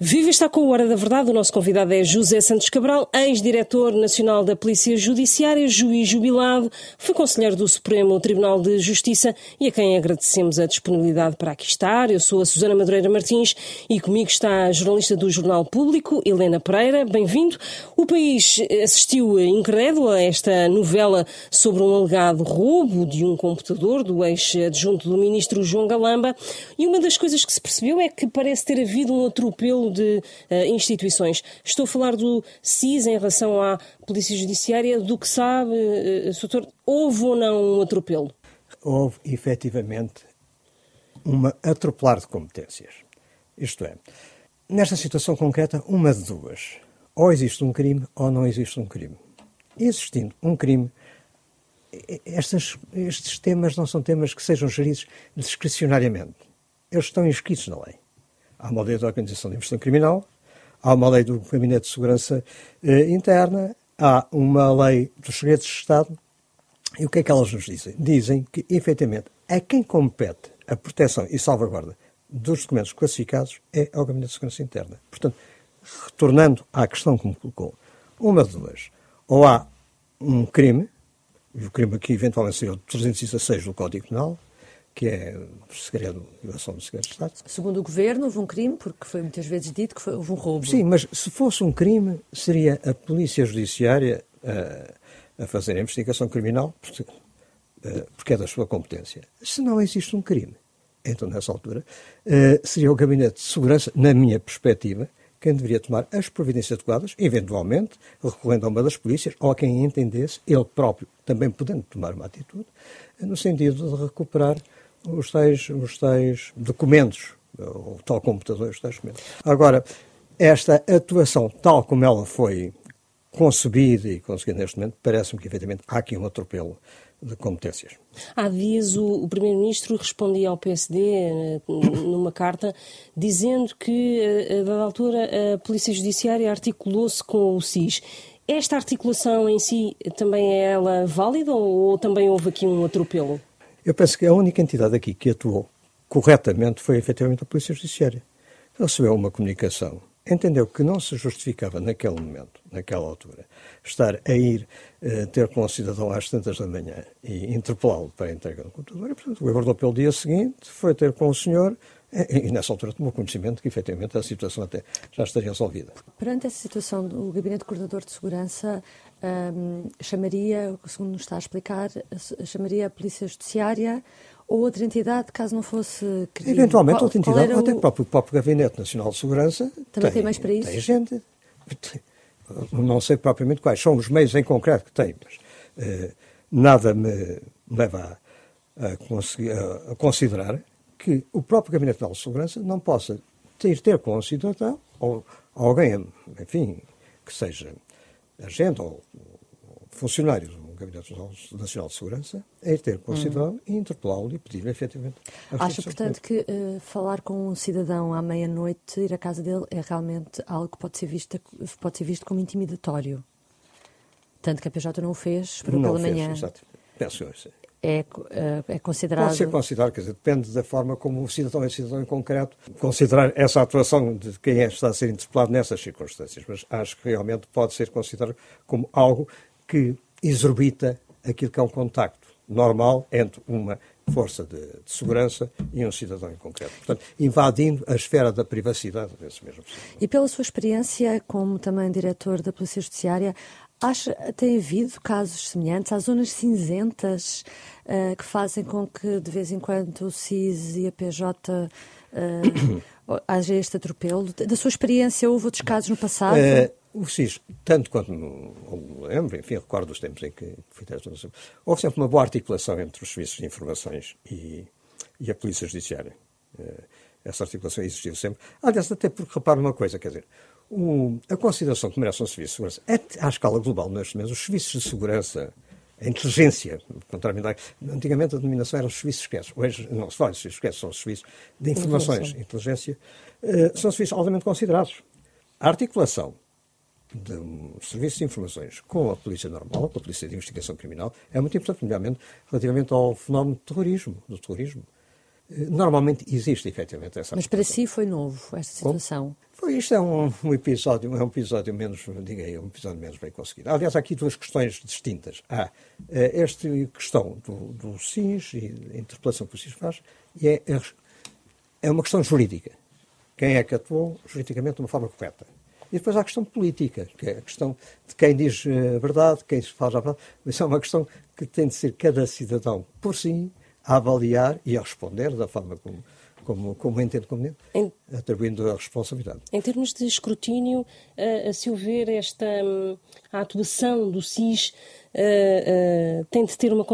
Viva está com a Hora da Verdade. O nosso convidado é José Santos Cabral, ex-diretor nacional da Polícia Judiciária, juiz jubilado, foi conselheiro do Supremo Tribunal de Justiça e a quem agradecemos a disponibilidade para aqui estar. Eu sou a Susana Madureira Martins e comigo está a jornalista do Jornal Público, Helena Pereira. Bem-vindo. O país assistiu incrédulo a esta novela sobre um alegado roubo de um computador do ex-adjunto do ministro João Galamba e uma das coisas que se percebeu é que parece ter havido um atropelo de uh, instituições. Estou a falar do CIS em relação à Polícia Judiciária, do que sabe, uh, Soutor, houve ou não um atropelo? Houve, efetivamente, uma atropelar de competências. Isto é, nesta situação concreta, uma de duas. Ou existe um crime ou não existe um crime. Existindo um crime, estes temas não são temas que sejam geridos discricionariamente. Eles estão inscritos na lei. Há uma lei da Organização de Investigação Criminal, há uma lei do Gabinete de Segurança eh, Interna, há uma lei dos segredos de Estado. E o que é que elas nos dizem? Dizem que, efetivamente, a quem compete a proteção e salvaguarda dos documentos classificados é ao Gabinete de Segurança Interna. Portanto, retornando à questão que me colocou, uma de duas. Ou há um crime, e o crime aqui eventualmente seria o 316 do Código Penal, que é segredo, violação do segredo de Estado. Segundo o Governo, houve um crime, porque foi muitas vezes dito que foi, houve um roubo. Sim, mas se fosse um crime, seria a Polícia Judiciária a, a fazer a investigação criminal, porque, porque é da sua competência. Se não existe um crime, então nessa altura, seria o Gabinete de Segurança, na minha perspectiva, quem deveria tomar as providências adequadas, eventualmente recorrendo a uma das polícias ou a quem entendesse, ele próprio também podendo tomar uma atitude, no sentido de recuperar os tais, os tais documentos, o tal computador, os tais documentos. Agora, esta atuação, tal como ela foi concebida e conseguida neste momento, parece-me que, efetivamente, há aqui um atropelo de competências. Há dias o, o Primeiro-Ministro respondia ao PSD eh, numa carta dizendo que, eh, a dada altura, a Polícia Judiciária articulou-se com o SIS. Esta articulação em si também é ela válida ou, ou também houve aqui um atropelo? Eu penso que a única entidade aqui que atuou corretamente foi efetivamente a Polícia Judiciária. Recebeu uma comunicação, entendeu que não se justificava naquele momento, naquela altura, estar a ir uh, ter com o cidadão às tantas da manhã e interpelá-lo para a entrega do computador. E, portanto, aguardou pelo dia seguinte, foi ter com o senhor e, e, nessa altura tomou conhecimento que, efetivamente, a situação até já estaria resolvida. Perante essa situação, o Gabinete Coordenador de Segurança um, chamaria, segundo nos está a explicar, chamaria a Polícia Judiciária ou outra entidade, caso não fosse crime. Eventualmente, outra entidade, até o... próprio, próprio Gabinete Nacional de Segurança. Também tem, tem mais para isso? Tem gente. Não sei propriamente quais são os meios em concreto que tem, mas uh, nada me leva a, a, a, considerar que o próprio Gabinete Nacional de Segurança não possa ter, ter com o cidadão ou alguém, enfim, que seja agente ou funcionário do Gabinete Nacional de Segurança é ter com o cidadão uhum. e interpelá-lo e pedir-lhe efetivamente Acha, portanto, que uh, falar com um cidadão à meia-noite, ir à casa dele, é realmente algo que pode ser visto, pode ser visto como intimidatório? Tanto que a PJ não o fez, esperou não pela fez, manhã. Exato. Penso eu, sim é, eh, é considerado. Pode ser considerado, quer dizer, depende da forma como o cidadão é cidadão em concreto, considerar essa atuação de quem é, está a ser interpelado nessas circunstâncias, mas acho que realmente pode ser considerado como algo que exorbita aquilo que é um contacto normal entre uma força de, de, segurança e um cidadão em concreto. Portanto, invadindo a esfera da privacidade desse mesmo cidadão. E pela sua experiência como também diretor da Polícia Judiciária, Acha tem havido casos semelhantes? Há zonas cinzentas uh, que fazem com que de vez em quando o CIS e a PJ uh, haja este atropelo? Da sua experiência, houve outros casos no passado? Uh, o CIS, tanto quanto me lembro, enfim, recordo os tempos em que fui diretor houve sempre uma boa articulação entre os serviços de informações e, e a Polícia Judiciária. Uh, essa articulação existiu sempre. Aliás, até porque repara uma coisa, quer dizer, o, a consideração que merece um serviço de segurança, é, à escala global, neste momento, os serviços de segurança, a inteligência, antigamente a denominação era os serviços secretos, hoje não se fala de serviços secretos, são os serviços de informações, inteligência, uh, são serviços altamente considerados. A articulação de um serviço de informações com a polícia normal, com a polícia de investigação criminal, é muito importante, nomeadamente relativamente ao fenómeno do terrorismo, do terrorismo. Normalmente existe efetivamente essa Mas para si foi novo esta situação? Foi, isto é um, um, episódio, é um episódio menos, diga aí, um episódio menos bem conseguido. Aliás, há aqui duas questões distintas. Há eh, esta questão do, do SIS e a interpelação que o SIS faz, e é, é, é uma questão jurídica. Quem é que atuou juridicamente de uma forma correta? E depois há a questão política, que é a questão de quem diz eh, a verdade, quem faz a verdade. Isso é uma questão que tem de ser cada cidadão por si a avaliar e a responder da forma como, como, como entende conveniente, em, atribuindo a responsabilidade. Em termos de escrutínio, a, a seu ver, esta hum, a atuação do SIS uh, tem de ter uma,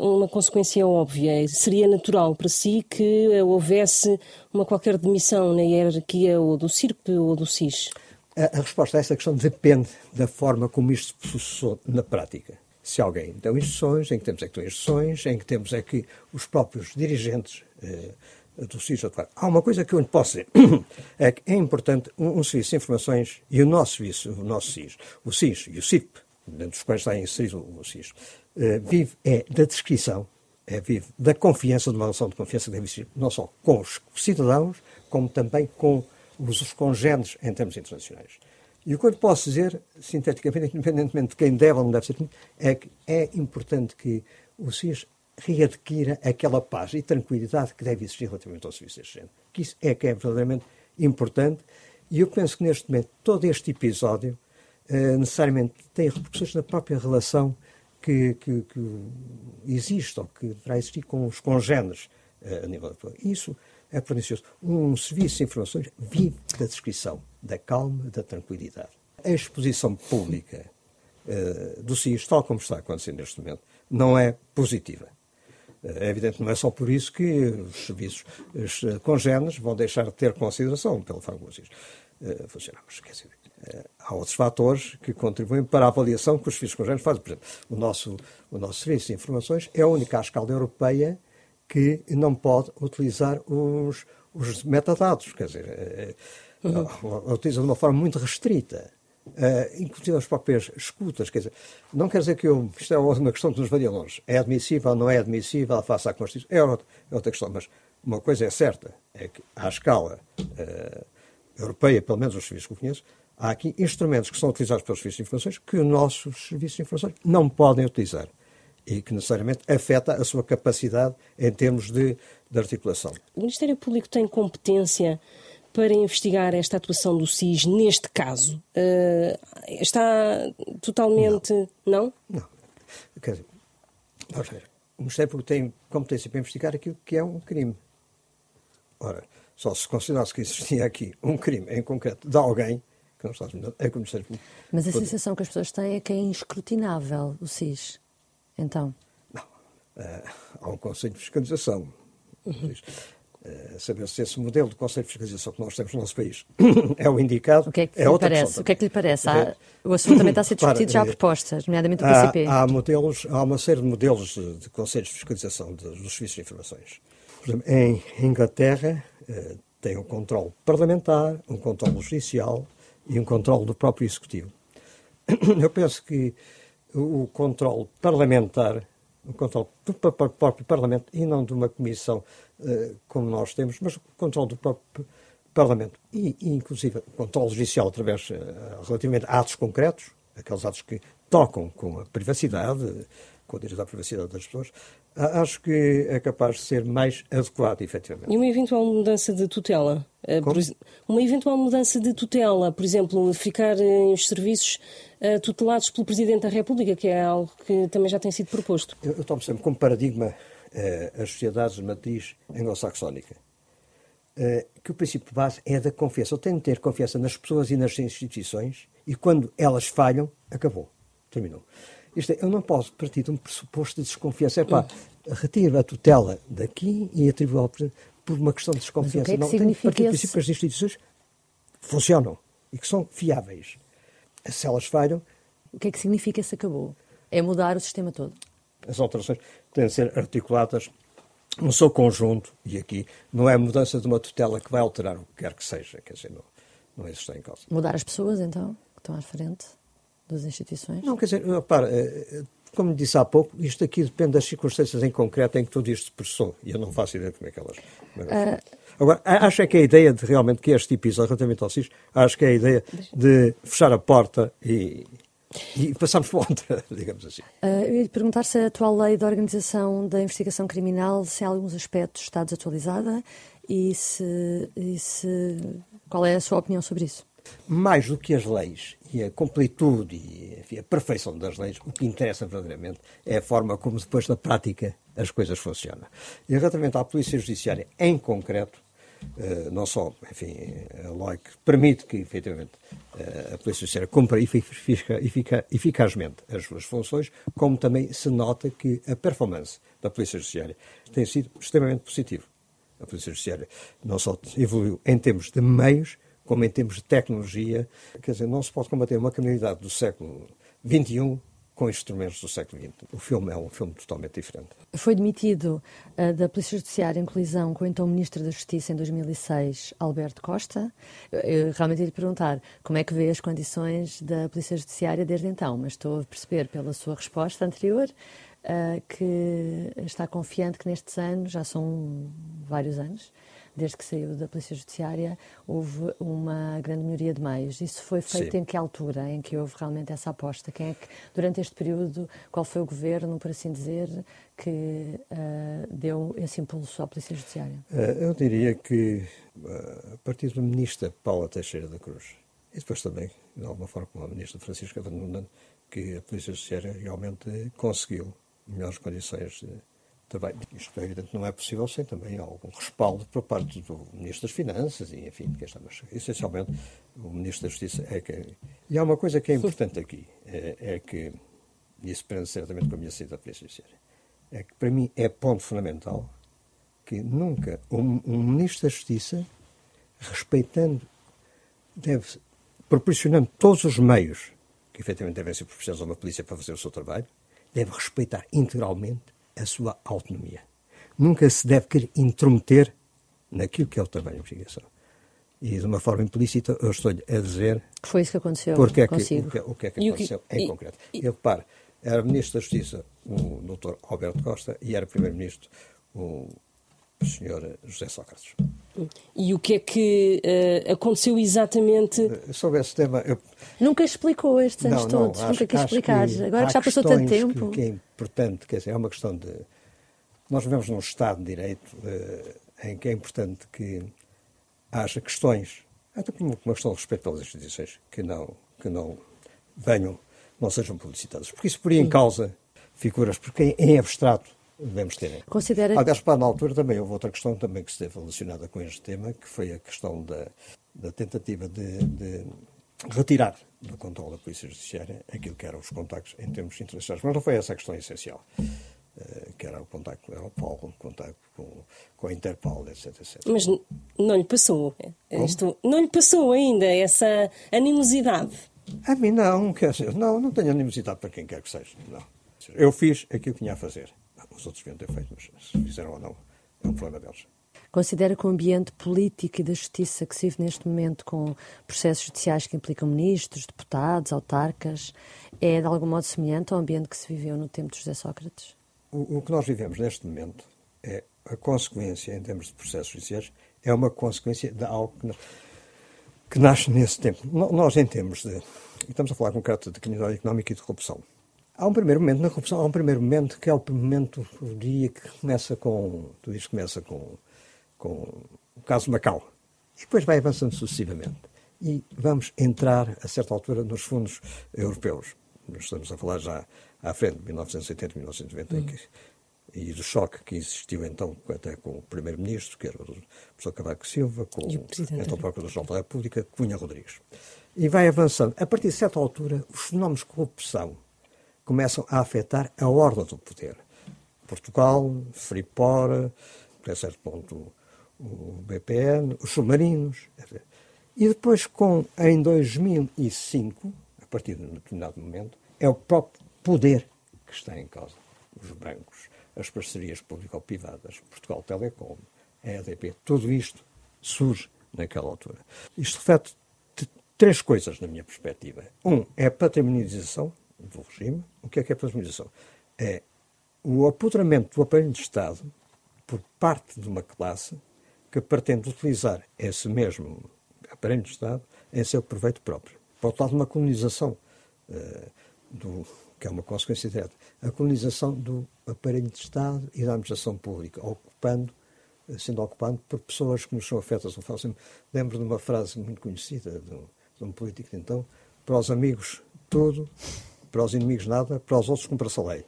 uma consequência óbvia. Seria natural para si que houvesse uma qualquer demissão na hierarquia ou do CIRP ou do SIS? A, a resposta a essa questão depende da forma como isto se processou na prática se alguém deu instruções, em que temos é que dão instruções, em que temos é que os próprios dirigentes eh, do SIS atuar. Há uma coisa que eu lhe posso dizer, é que é importante um, um, serviço de informações e o nosso serviço, o nosso SIS, o SIS e o CIP, dentro dos quais está inserido o SIS, eh, vive é da descrição, é vive da confiança, de uma relação de confiança que deve existir, não só com os cidadãos, como também com os congêneres em termos internacionais. E o que eu posso dizer, sinteticamente, independentemente de quem deve ou não deve ser, é que é importante que o SIS readquira aquela paz e tranquilidade que deve existir relativamente ao serviço deste género. Que isso é que é verdadeiramente importante. E eu penso que neste momento todo este episódio eh, necessariamente tem repercussões na própria relação que, que, que, existe ou que deverá existir com os congêneres eh, a nível atual. Isso é pernicioso. Um serviço de informações vive da descrição, da calma, da tranquilidade. A exposição pública uh, do SIS, tal como está acontecendo neste momento, não é positiva. É evidente que não é só por isso que os serviços os congêneres vão deixar de ter consideração pelo facto SIS uh, funcionar. Mas, quer dizer, uh, há outros fatores que contribuem para a avaliação que os serviços congêneres fazem. Por exemplo, o nosso, o nosso serviço de informações é a única à escala europeia que não pode utilizar os, os metadados, quer dizer, é, uhum. utiliza de uma forma muito restrita. Uh, inclusive as próprias escutas, quer dizer, não quer dizer que eu, isto é uma questão que nos varia longe, é admissível ou não é admissível face à Constituição, é outra, é outra questão, mas uma coisa é certa, é que à escala uh, europeia, pelo menos os serviços que eu conheço, há aqui instrumentos que são utilizados pelos serviços de informações que os nossos serviços de informações não podem utilizar e que necessariamente afeta a sua capacidade em termos de, de articulação. O Ministério Público tem competência para investigar esta atuação do SIS neste caso? Uh, está totalmente. Não? Não. não. Quer dizer, vamos ver. O Ministério Público tem competência para investigar aquilo que é um crime. Ora, só se considerasse que existia aqui um crime em concreto de alguém que não está é que o Ministério Público. Mas a sensação que as pessoas têm é que é inscrutinável o SIS. Então? Uh, há um Conselho de Fiscalização. Uhum. Uh, saber se esse modelo de Conselho de Fiscalização que nós temos no nosso país é o indicado. O que é que, é lhe, parece? O que, é que lhe parece? Há, o assunto também está a ser discutido já há propostas, nomeadamente do PCP. Há, há, modelos, há uma série de modelos de, de Conselhos de Fiscalização de, dos Serviços de Informações. Por exemplo, em Inglaterra uh, tem um controle parlamentar, um controle judicial e um controle do próprio Executivo. Eu penso que o controle parlamentar, o controle do próprio Parlamento e não de uma comissão uh, como nós temos, mas o controle do próprio Parlamento. E, inclusive, o controle judicial através, uh, relativamente a atos concretos, aqueles atos que tocam com a privacidade, com o direito à privacidade das pessoas, acho que é capaz de ser mais adequado, efetivamente. E uma eventual mudança de tutela? Eh, por, uma eventual mudança de tutela, por exemplo, ficar em os serviços uh, tutelados pelo Presidente da República, que é algo que também já tem sido proposto. Eu, eu tomo sempre como paradigma uh, as sociedades de matriz anglo-saxónica. Que o princípio base é da confiança. Eu tenho de ter confiança nas pessoas e nas instituições e quando elas falham, acabou. Terminou. Isto é, eu não posso partir de um pressuposto de desconfiança. É pá, retiro a tutela daqui e atribuo ao por uma questão de desconfiança. Mas o que é que não, significa tem que partir do que as instituições funcionam e que são fiáveis. Se elas falham. O que é que significa se acabou? É mudar o sistema todo? As alterações têm de ser articuladas no seu conjunto, e aqui não é a mudança de uma tutela que vai alterar o que quer que seja, quer dizer, não, não é isso que está em causa. Mudar as pessoas, então, que estão à frente? Das instituições? Não, quer dizer, para, eh, como disse há pouco, isto aqui depende das circunstâncias em concreto em que tudo isto se processou. E eu não faço ideia de como é que elas. Uh... Agora, acho é que a ideia de realmente que este episódio, relativamente ao SIS, acho que é a ideia de fechar a porta e, e passamos para outra, digamos assim. Uh, eu ia perguntar se a atual lei da organização da investigação criminal, se em alguns aspectos está desatualizada e se, e se qual é a sua opinião sobre isso? Mais do que as leis e a completude e enfim, a perfeição das leis, o que interessa verdadeiramente é a forma como depois na prática as coisas funcionam. E relativamente à Polícia Judiciária em concreto, Uh, não só, enfim, a lei que permite que, efetivamente, uh, a Polícia Judiciária cumpra eficazmente as suas funções, como também se nota que a performance da Polícia Judiciária tem sido extremamente positiva. A Polícia Judiciária não só evoluiu em termos de meios, como em termos de tecnologia. Quer dizer, não se pode combater uma criminalidade do século XXI com instrumentos do século XX. O filme é um filme totalmente diferente. Foi demitido uh, da Polícia Judiciária em colisão com o então Ministro da Justiça em 2006, Alberto Costa. Eu realmente ia lhe perguntar como é que vê as condições da Polícia Judiciária desde então, mas estou a perceber pela sua resposta anterior uh, que está confiante que nestes anos, já são vários anos, desde que saiu da Polícia Judiciária, houve uma grande melhoria de meios. Isso foi feito Sim. em que altura, em que houve realmente essa aposta? Quem é que, durante este período, qual foi o governo, por assim dizer, que uh, deu esse impulso à Polícia Judiciária? Uh, eu diria que a partir do ministro Paula Teixeira da Cruz, e depois também, de alguma forma, com a ministra Francisca Fernandes, que a Polícia Judiciária realmente conseguiu melhores condições de isto é evidente não é possível sem também algum respaldo por parte do Ministro das Finanças e, enfim, que mas essencialmente o Ministro da Justiça é que... E há uma coisa que é importante aqui, é, é que, e isso prende certamente com a minha saída da Polícia Judiciária, é que para mim é ponto fundamental que nunca um, um Ministro da Justiça, respeitando, deve, proporcionando todos os meios que efetivamente devem ser proporcionados a uma polícia para fazer o seu trabalho, deve respeitar integralmente a sua autonomia. Nunca se deve querer intrometer naquilo que é o trabalho de investigação. E de uma forma implícita eu estou-lhe a dizer. Foi isso que aconteceu. Porque é que, o, que, o que é que aconteceu que, em e, concreto. E, e repare, era Ministro da Justiça o Dr. Alberto Costa e era Primeiro-Ministro o Sr. José Sócrates. E o que é que uh, aconteceu exatamente? Uh, sobre esse tema. Eu... Nunca explicou estes anos não, todos, não, acho, nunca quis explicar. Que Agora que já passou tanto tempo. Que, que é importante, quer dizer, é uma questão de. Nós vivemos num Estado de Direito uh, em que é importante que haja questões, até como uma questão de respeito pelas instituições, que não, que não venham, não sejam publicitadas. Porque isso poria em causa figuras, porque em abstrato devemos ter. Considera... Aliás, para na altura também houve outra questão também que esteve relacionada com este tema, que foi a questão da, da tentativa de, de retirar do controle da Polícia Judiciária aquilo que eram os contactos em termos internacionais. Mas não foi essa a questão essencial. Uh, que era o contacto era o Paulo, o contacto com, com a Interpol, etc, etc. Mas não lhe passou, isto, não lhe passou ainda essa animosidade? A mim não, quer dizer, não, não tenho animosidade para quem quer que seja, não. Eu fiz aquilo que tinha a fazer. Os outros deviam ter feito, mas se fizeram ou não, é um problema deles. Considera que o ambiente político e da justiça que se vive neste momento, com processos judiciais que implicam ministros, deputados, autarcas, é de algum modo semelhante ao ambiente que se viveu no tempo de José Sócrates? O, o que nós vivemos neste momento é a consequência, em termos de processos judiciais, é uma consequência de algo que, que nasce nesse tempo. Nós, em termos de. Estamos a falar concreto de criminalidade económica e de corrupção. Há um primeiro momento na corrupção, há um primeiro momento que é o momento, o dia que começa com, tu dizes que começa com, com o caso Macau, e depois vai avançando sucessivamente. E vamos entrar, a certa altura, nos fundos europeus. Nós estamos a falar já à frente, de 1980 1990, uhum. e do choque que existiu então até com o Primeiro-Ministro, que era o professor Cavaco Silva, com o, então, Procurador-Geral da República, Cunha Rodrigues. E vai avançando. A partir de certa altura, os fenómenos de corrupção começam a afetar a ordem do poder. Portugal, Freeport, até certo ponto o BPN, os submarinos. E depois, com, em 2005, a partir de um determinado momento, é o próprio poder que está em causa. Os bancos, as parcerias público-privadas, Portugal Telecom, a EDP, tudo isto surge naquela altura. Isto reflete três coisas na minha perspectiva. Um é a patrimonialização do regime. O que é que é a patrimonialização? É o apoderamento do aparelho de Estado por parte de uma classe que pretende utilizar esse mesmo aparelho de Estado em seu proveito próprio. Por outro lado, uma colonização, uh, do, que é uma consequência direta, a colonização do aparelho de Estado e da administração pública, ocupando, eh, sendo ocupado por pessoas que nos são afetas. Eu falo lembro de uma frase muito conhecida de um, de um político de então, para os amigos tudo, para os inimigos nada, para os outros cumpra-se a lei.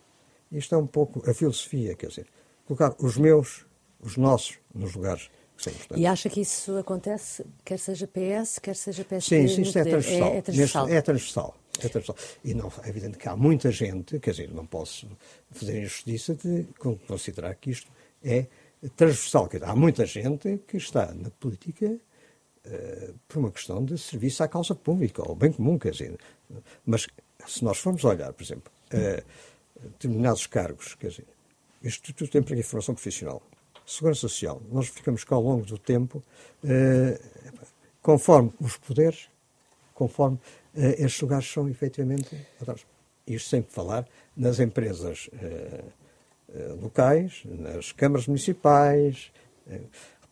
Isto é um pouco a filosofia, quer dizer, colocar os meus, os nossos, nos lugares que são importantes. E acha que isso acontece, quer seja PS, quer seja PSD? Sim, sim isto é transversal. É, é transversal. é transversal. É transversal. E não, é evidente que há muita gente, quer dizer, não posso fazer injustiça de considerar que isto é transversal. Quer dizer, há muita gente que está na política uh, por uma questão de serviço à causa pública, ao bem comum, quer dizer. Mas se nós formos olhar, por exemplo, uh, determinados cargos, quer dizer, Instituto de Emprego e Formação Profissional, Segurança Social, nós ficamos que ao longo do tempo, eh, conforme os poderes, conforme eh, estes lugares são efetivamente. Isto sem falar nas empresas locais, nas câmaras municipais.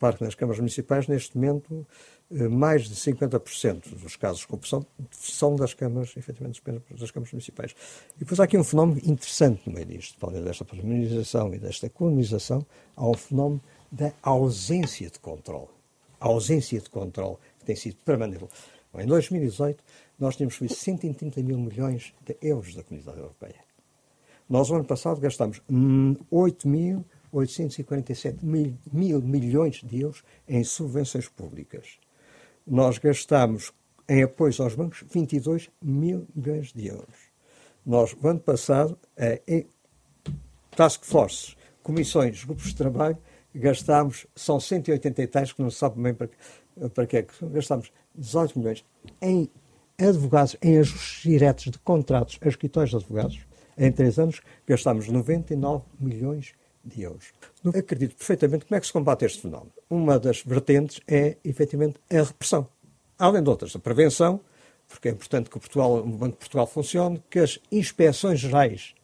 Repare que nas câmaras municipais, neste momento, eh, mais de 50% dos casos de corrupção são das câmaras, efetivamente, das câmaras municipais. E depois há aqui um fenómeno interessante no meio disto, para desta patrimonialização e desta colonização, há um fenómeno da ausência de controle. A ausência de controle que tem sido permanente. Bom, em 2018, nós tínhamos recebido 130 mil milhões de euros da Comunidade Europeia. Nós, no ano passado, gastámos 8 mil 847 mil, mil milhões de euros em subvenções públicas nós gastamos em apoios aos bancos 22 mil milhões de euros. Nós, o ano passado, em task forces, comissões, grupos de trabalho, gastámos, são 180 e tais, que não se sabe bem para, para que é que gastámos 18 milhões em advogados, em ajustes diretos de contratos a escritórios de advogados. Em três anos, gastámos 99 milhões Acredito perfeitamente como é que se combate este fenómeno. Uma das vertentes é, efetivamente, a repressão. Além de outras, a prevenção, porque é importante que o, Portugal, o Banco de Portugal funcione, que as inspeções gerais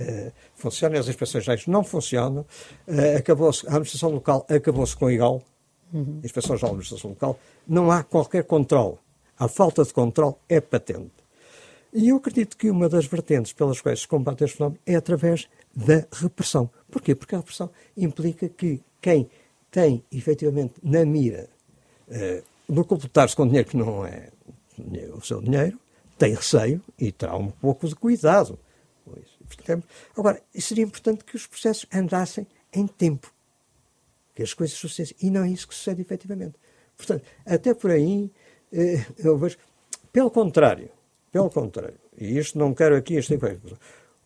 uh, funcionem, as inspeções gerais não funcionam, uh, acabou a administração local acabou-se com igual, uhum. a inspeção geral da administração local, não há qualquer controle. A falta de controle é patente. E eu acredito que uma das vertentes pelas quais se combate este fenómeno é através da repressão. Porquê? Porque a repressão implica que quem tem efetivamente na mira no completar-se com dinheiro que não é o seu dinheiro, tem receio e terá um pouco de cuidado. Agora, seria importante que os processos andassem em tempo, que as coisas sucedessem. E não é isso que sucede efetivamente. Portanto, até por aí, eh, eu vejo. Pelo contrário, pelo contrário, e isto não quero aqui, isto é,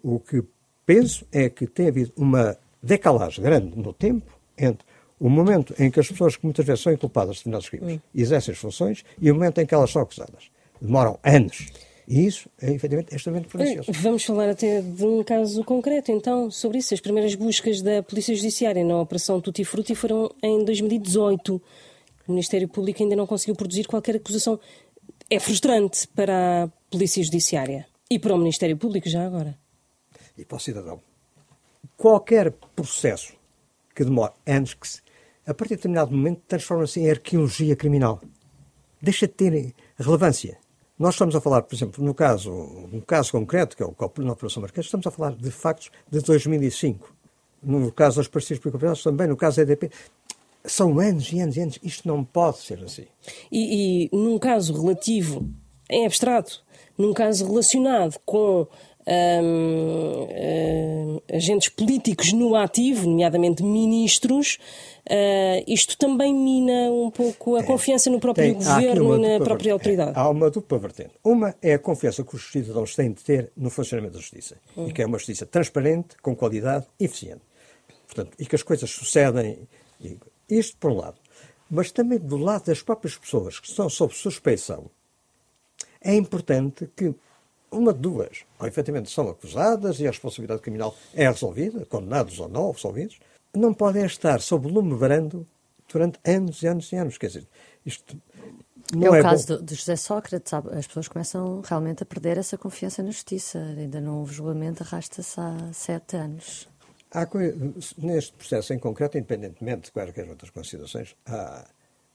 o que penso é que tem havido uma decalagem grande no tempo entre o momento em que as pessoas que muitas vezes são inculpadas de determinados crimes hum. exercem as funções e o momento em que elas são acusadas. Demoram anos. E isso é, efetivamente, extremamente pernicioso. Vamos falar até de um caso concreto, então, sobre isso. As primeiras buscas da Polícia Judiciária na Operação Tutti Frutti foram em 2018. O Ministério Público ainda não conseguiu produzir qualquer acusação. É frustrante para a Polícia Judiciária e para o Ministério Público, já agora e para o cidadão. Qualquer processo que demore anos, que se, a partir de determinado momento transforma-se em arqueologia criminal. Deixa de ter relevância. Nós estamos a falar, por exemplo, no caso, no caso concreto, que é o na Operação Marquês, estamos a falar de factos de 2005. No caso das parcerias público-privadas, também no caso da EDP. São anos e anos e anos. Isto não pode ser assim. E, e num caso relativo, em abstrato, num caso relacionado com um, uh, agentes políticos no ativo, nomeadamente ministros, uh, isto também mina um pouco a é. confiança no próprio Tem, governo e na própria autoridade. há uma dupla vertente. Uma é a confiança que os cidadãos têm de ter no funcionamento da justiça, hum. e que é uma justiça transparente, com qualidade, eficiente. Portanto, e que as coisas sucedem. Isto por um lado. Mas também do lado das próprias pessoas que estão sob suspeição, é importante que uma de duas. Ou efetivamente são acusadas e a responsabilidade criminal é resolvida, condenados ou não, absolvidos, não podem estar sob lume varando durante anos e anos e anos. Quer dizer, isto Não é o é caso do, de José Sócrates. As pessoas começam realmente a perder essa confiança na justiça. Ainda não houve julgamento, arrasta-se há sete anos. Há, neste processo em concreto, independentemente de quaisquer outras considerações, há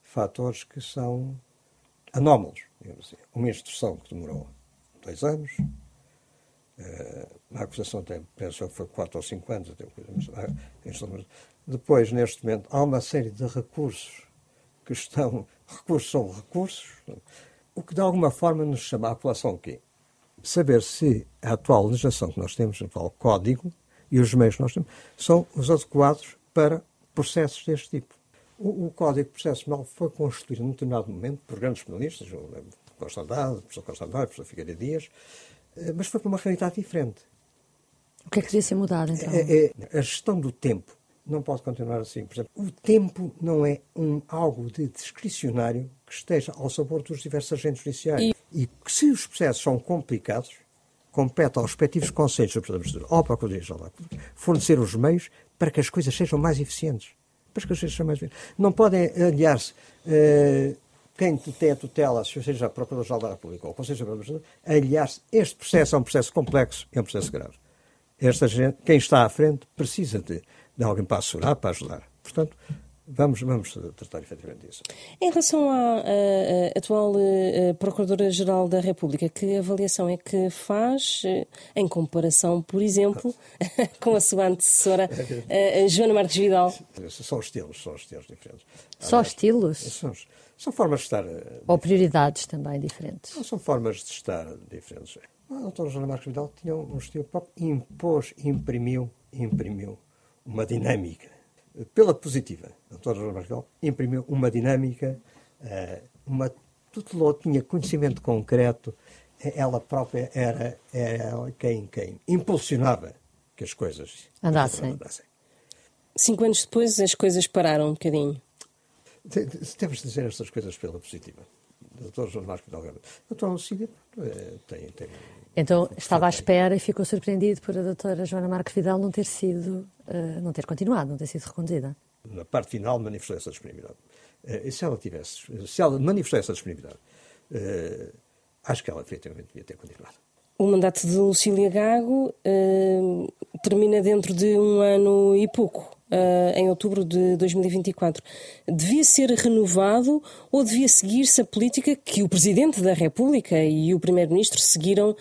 fatores que são anómalos. Assim. Uma instrução que demorou dois anos, uh, a acusação até penso que foi quatro ou cinco anos, até, depois, neste momento, há uma série de recursos que estão, recursos são recursos, o que de alguma forma nos chama a população o quê? Saber se a atual legislação que nós temos, o atual código, e os meios que nós temos, são os adequados para processos deste tipo. O, o Código de Processo Penal foi construído num determinado momento por grandes penalistas, o Costa Andrade, professor Costa Andrade, professor Figueiredo Dias, eh, mas foi para uma realidade diferente. O que é que devia ser mudado, então? É, é, a gestão do tempo não pode continuar assim. Por exemplo, o tempo não é um, algo de discricionário que esteja ao sabor dos diversos agentes judiciários. E, e se os processos são complicados, compete aos respectivos conselhos ou Procuradoria-Geral fornecer os meios para que as coisas sejam mais eficientes. Para que as coisas mais eficientes. Não podem aliar-se uh, quem tem a tutela, seja a Procuradoria-Geral da República ou o Conselho Superior aliar-se. Este processo é um processo complexo é um processo grave. Esta gente, quem está à frente, precisa de, de alguém para assegurar, para ajudar. Portanto, Vamos, vamos tratar efetivamente disso. Em relação à, atual eh, Procuradora-Geral da República, que avaliação é que faz eh, em comparação, por exemplo, com a sua antecessora, a Joana Marques Vidal? São estilos, são estilos diferentes. Só estilos? São, são formas de estar. Eh, Ou prioridades também diferentes? são formas de estar diferentes. A doutora Joana Marques Vidal tinha um estilo próprio, impôs, imprimiu, imprimiu uma dinâmica pela positiva. A doutora Joana Marques imprimiu uma dinâmica, eh, uma, tutelou, tinha conhecimento concreto, ela própria era, era quem, quem impulsionava que as coisas andassem. andassem. Cinco anos depois as coisas pararam um bocadinho. Temos de dizer estas coisas pela positiva. Doutor João Marcos Delgado. Doutor Lucília eh, tem, tem então estava à espera e ficou surpreendido por a doutora Joana Marques Vidal não ter sido, uh, não ter continuado, não ter sido reconduzida. Na parte final manifestou essa disponibilidade. Uh, se ela tivesse, se ela manifestou essa disponibilidade, uh, acho que ela efetivamente devia ter continuado. O mandato de Lucília Gago termina dentro de um ano e pouco uh, em outubro de 2024, devia ser renovado ou devia seguir-se a política que o Presidente da República e o Primeiro-Ministro seguiram uh,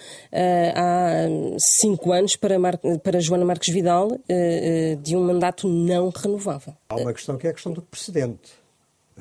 há cinco anos para, Mar para Joana Marques Vidal, uh, de um mandato não renovável? Há uma questão que é a questão do precedente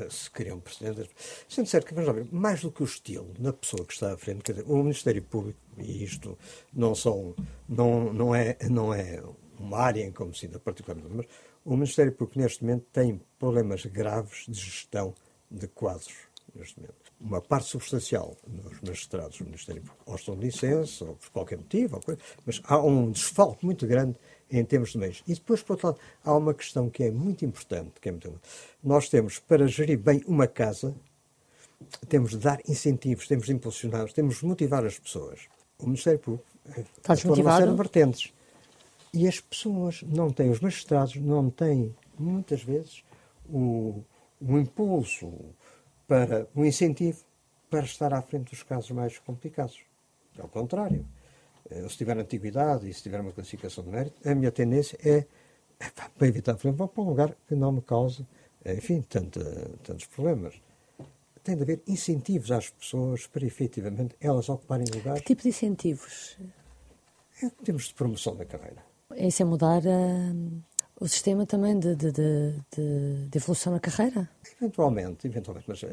se criam precedentes. Sendo certo que, vamos ver, mais do que o estilo na pessoa que está à frente, dizer, o Ministério Público, e isto não, são, não, não, é, não é uma área em como se particularmente, mas o Ministério Público, neste momento, tem problemas graves de gestão de quadros. Neste momento. Uma parte substancial dos magistrados do Ministério Público ou estão de licença, ou por qualquer motivo, mas há um desfalque muito grande em termos de meios. E depois, por outro lado, há uma questão que é muito importante. Que é muito... Nós temos, para gerir bem uma casa, temos de dar incentivos, temos de impulsionar, temos de motivar as pessoas. O Ministério Público está desmotivado? Série de vertentes. E as pessoas não têm, os magistrados não têm, muitas vezes, o, o impulso para o incentivo para estar à frente dos casos mais complicados. Ao contrário, eh, se tiver antiguidade e se tiver uma classificação de mérito, a minha tendência é, para evitar problemas, vou para um lugar que não me cause, enfim, tanto, tantos problemas. Tem de haver incentivos às pessoas para efetivamente elas ocuparem lugares. Que tipo de incentivos? É, temos de promoção da carreira isso é mudar uh, o sistema também de, de, de, de, evolução na carreira? Eventualmente, eventualmente, mas uh,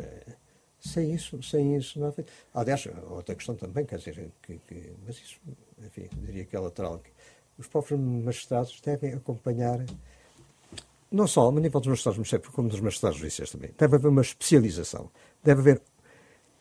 sem isso, sem isso não é feito. Aliás, outra questão também, quer dizer, que, que, mas isso, enfim, diria que é lateral. Que os próprios magistrados devem acompanhar, não só a nível dos magistrados, mas como dos magistrados judiciais também. Deve haver uma especialização. Deve haver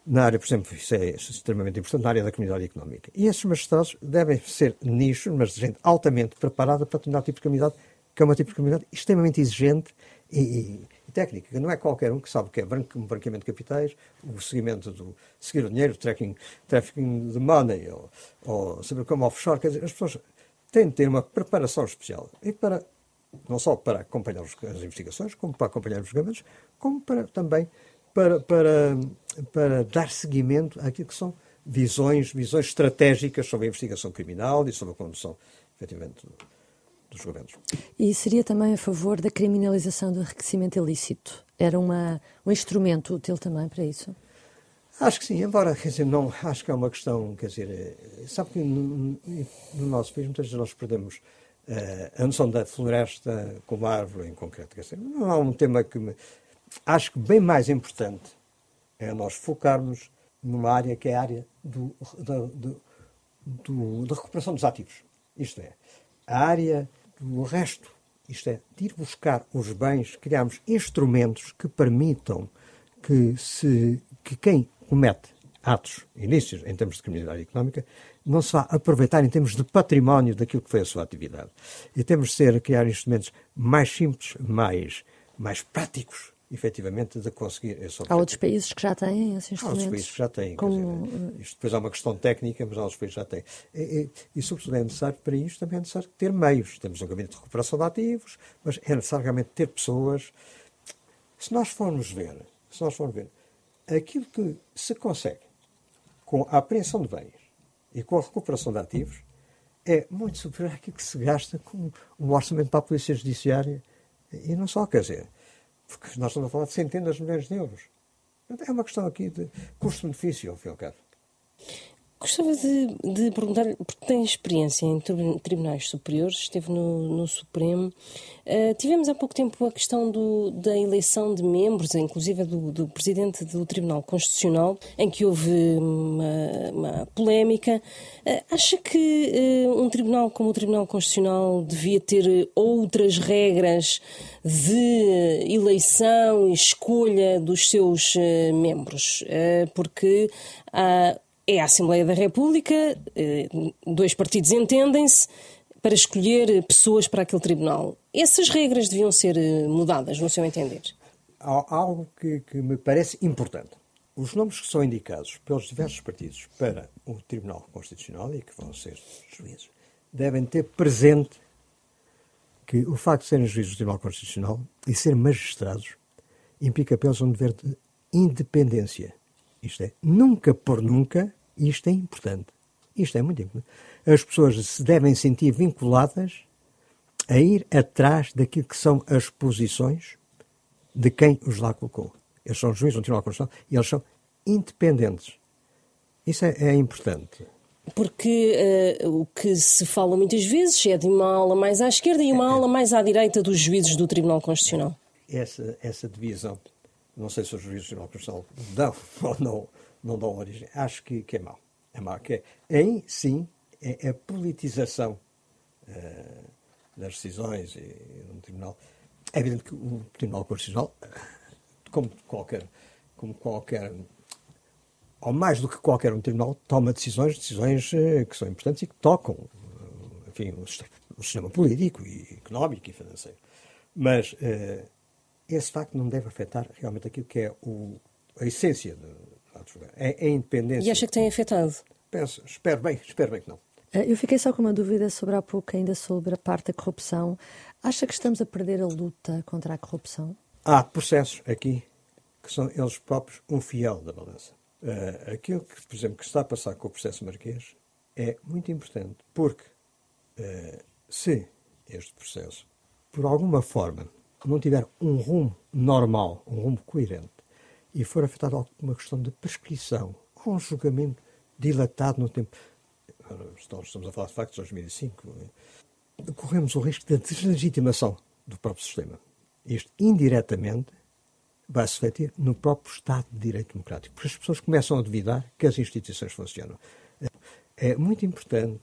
na área, por exemplo, isso é extremamente importante, na área da comunidade económica. E esses magistrados devem ser nichos, mas gente altamente preparada para determinado tipo de comunidade, que é uma tipo de comunidade extremamente exigente e, e, e técnica. Não é qualquer um que sabe o que é branco, branqueamento de capitais, o seguimento do seguir o dinheiro, o tracking, trafficking de money, ou, ou saber como offshore. Quer dizer, as pessoas têm de ter uma preparação especial. E para, não só para acompanhar as investigações, como para acompanhar os julgamentos, como para também para, para, para dar seguimento àquilo que são visões, visões estratégicas sobre a investigação criminal e sobre a condução, efetivamente, dos governos. E seria também a favor da criminalização do enriquecimento ilícito? Era uma, um instrumento útil também para isso? Acho que sim, embora, quer dizer, não, acho que é uma questão, quer dizer, sabe que no, no nosso país muitas vezes nós perdemos uh, a noção da floresta como árvore em concreto. Quer dizer, não há um tema que me, acho que bem mais importante é nós focarmos numa área que é a área do, do, do, do da recuperação dos ativos. Isto é, a área do resto, isto é, de ir buscar os bens, criarmos instrumentos que permitam que, se, que quem comete atos ilícitos em termos de criminalidade económica não se vá aproveitar em termos de património daquilo que foi a sua atividade. E temos de ser, criar instrumentos mais simples, mais, mais práticos, efetivamente, de conseguir esse objetivo. Há outros países que já têm esses instrumentos? Há outros países que já têm. Como... Dizer, isto depois é uma questão técnica, mas há outros países que já têm. E, e, e, sobretudo, é necessário, para isto, também é necessário ter meios. Temos um gabinete de recuperação de ativos, mas é necessário realmente ter pessoas. Se nós formos ver, se nós formos ver, aquilo que se consegue com a apreensão de bens e com a recuperação de ativos é muito superior àquilo que se gasta com o orçamento para a Polícia Judiciária. E não só, quer dizer, porque nós estamos a falar de centenas de milhões de euros. É uma questão aqui de custo-benefício, ao fim e ao cabo. Gostava de, de, perguntar, porque tem experiência em tribunais superiores, esteve no, no Supremo. Uh, tivemos há pouco tempo a questão do, da eleição de membros, inclusive do, do, presidente do Tribunal Constitucional, em que houve uma, uma polémica. Uh, acha que uh, um tribunal como o Tribunal Constitucional devia ter outras regras de eleição e escolha dos seus membros? porque há é a Assembleia da República, eh, dois partidos entendem-se para escolher pessoas para aquele tribunal. Essas regras deviam ser eh, mudadas, no seu entender? Há algo que, que me parece importante. Os nomes que são indicados pelos diversos partidos para o Tribunal Constitucional e que vão ser juízes devem ter presente que o facto de serem juízes do Tribunal Constitucional e serem magistrados implica eles um dever de independência. Isto é, nunca por nunca isto é importante. Isto é muito importante. As pessoas se devem sentir vinculadas a ir atrás daquilo que são as posições de quem os lá colocou. Eles são juízes do Tribunal Constitucional e eles são independentes. Isso é, é importante. Porque uh, o que se fala muitas vezes é de uma ala mais à esquerda e uma é, ala mais à direita dos juízes do Tribunal Constitucional. Essa, essa divisão, não sei se os juízes do Tribunal Constitucional dão ou não não dão origem. Acho que, que é mau. É mau. Que é, em sim é a politização uh, das decisões e, no tribunal. É evidente que o Tribunal Constitucional, como qualquer, como qualquer, ou mais do que qualquer um tribunal, toma decisões, decisões uh, que são importantes e que tocam, uh, enfim, o, o, sistema político e económico e financeiro. Mas esse facto não deve afetar realmente aquilo que é o, a essência de, é, é independência. E acha que tem afetado? Penso, espero bem, espero bem que não. Eh, eu fiquei só com uma dúvida sobre há pouco, ainda sobre a parte da corrupção. Acha que estamos a perder a luta contra a corrupção? Há processos aqui que são eles próprios um fiel da balança. Uh, aquilo que, por exemplo, que está a passar com o processo marquês é muito importante, porque uh, se este processo, por alguma forma, não tiver um rumo normal, um rumo coerente, e for afetado alguma questão de prescrição ou um julgamento dilatado no tempo. Estamos a falar de factos de 2005. Corremos o risco da deslegitimação do próprio sistema. Isto, indiretamente, vai se refletir no próprio Estado de Direito Democrático, porque as pessoas começam a duvidar que as instituições funcionam. É muito importante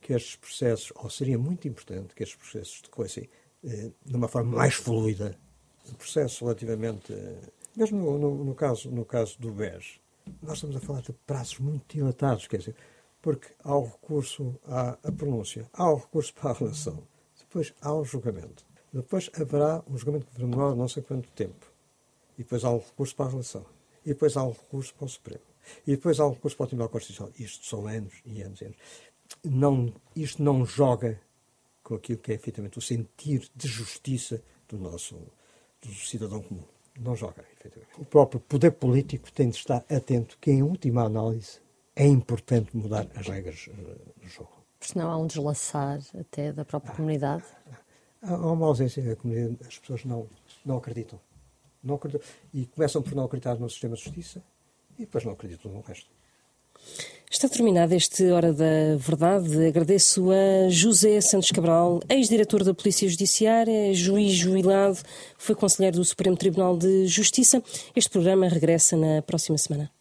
que estes processos, ou seria muito importante que estes processos decorressem eh, de uma forma mais fluida. Um processo relativamente eh, mesmo no, no, no, caso, no caso do BES, nós estamos a falar de prazos muito dilatados, quer dizer, porque há o recurso à, à pronúncia, há o recurso para a relação, depois há o julgamento, depois haverá um julgamento que demora não sei quanto tempo, e depois há um recurso para a relação, e depois há um recurso para o Supremo, e depois há um recurso para o Tribunal Constitucional. Isto são anos e anos e anos. Não, isto não joga com aquilo que é efetivamente o sentir de justiça do nosso do cidadão comum. Não joga, efetivamente. O próprio poder político tem de estar atento que, em última análise, é importante mudar as regras uh, do jogo. Porque senão há um deslaçar até da própria ah, comunidade. Há, há uma ausência da comunidade, as pessoas não, não acreditam. Não acreditam. E começam por não acreditar no sistema de justiça e depois não acreditam no resto. Está terminada este Hora da Verdade. Agradeço a José Santos Cabral, ex-diretor da Polícia Judiciária, juiz jubilado, foi conselheiro do Supremo Tribunal de Justiça. Este programa regressa na próxima semana.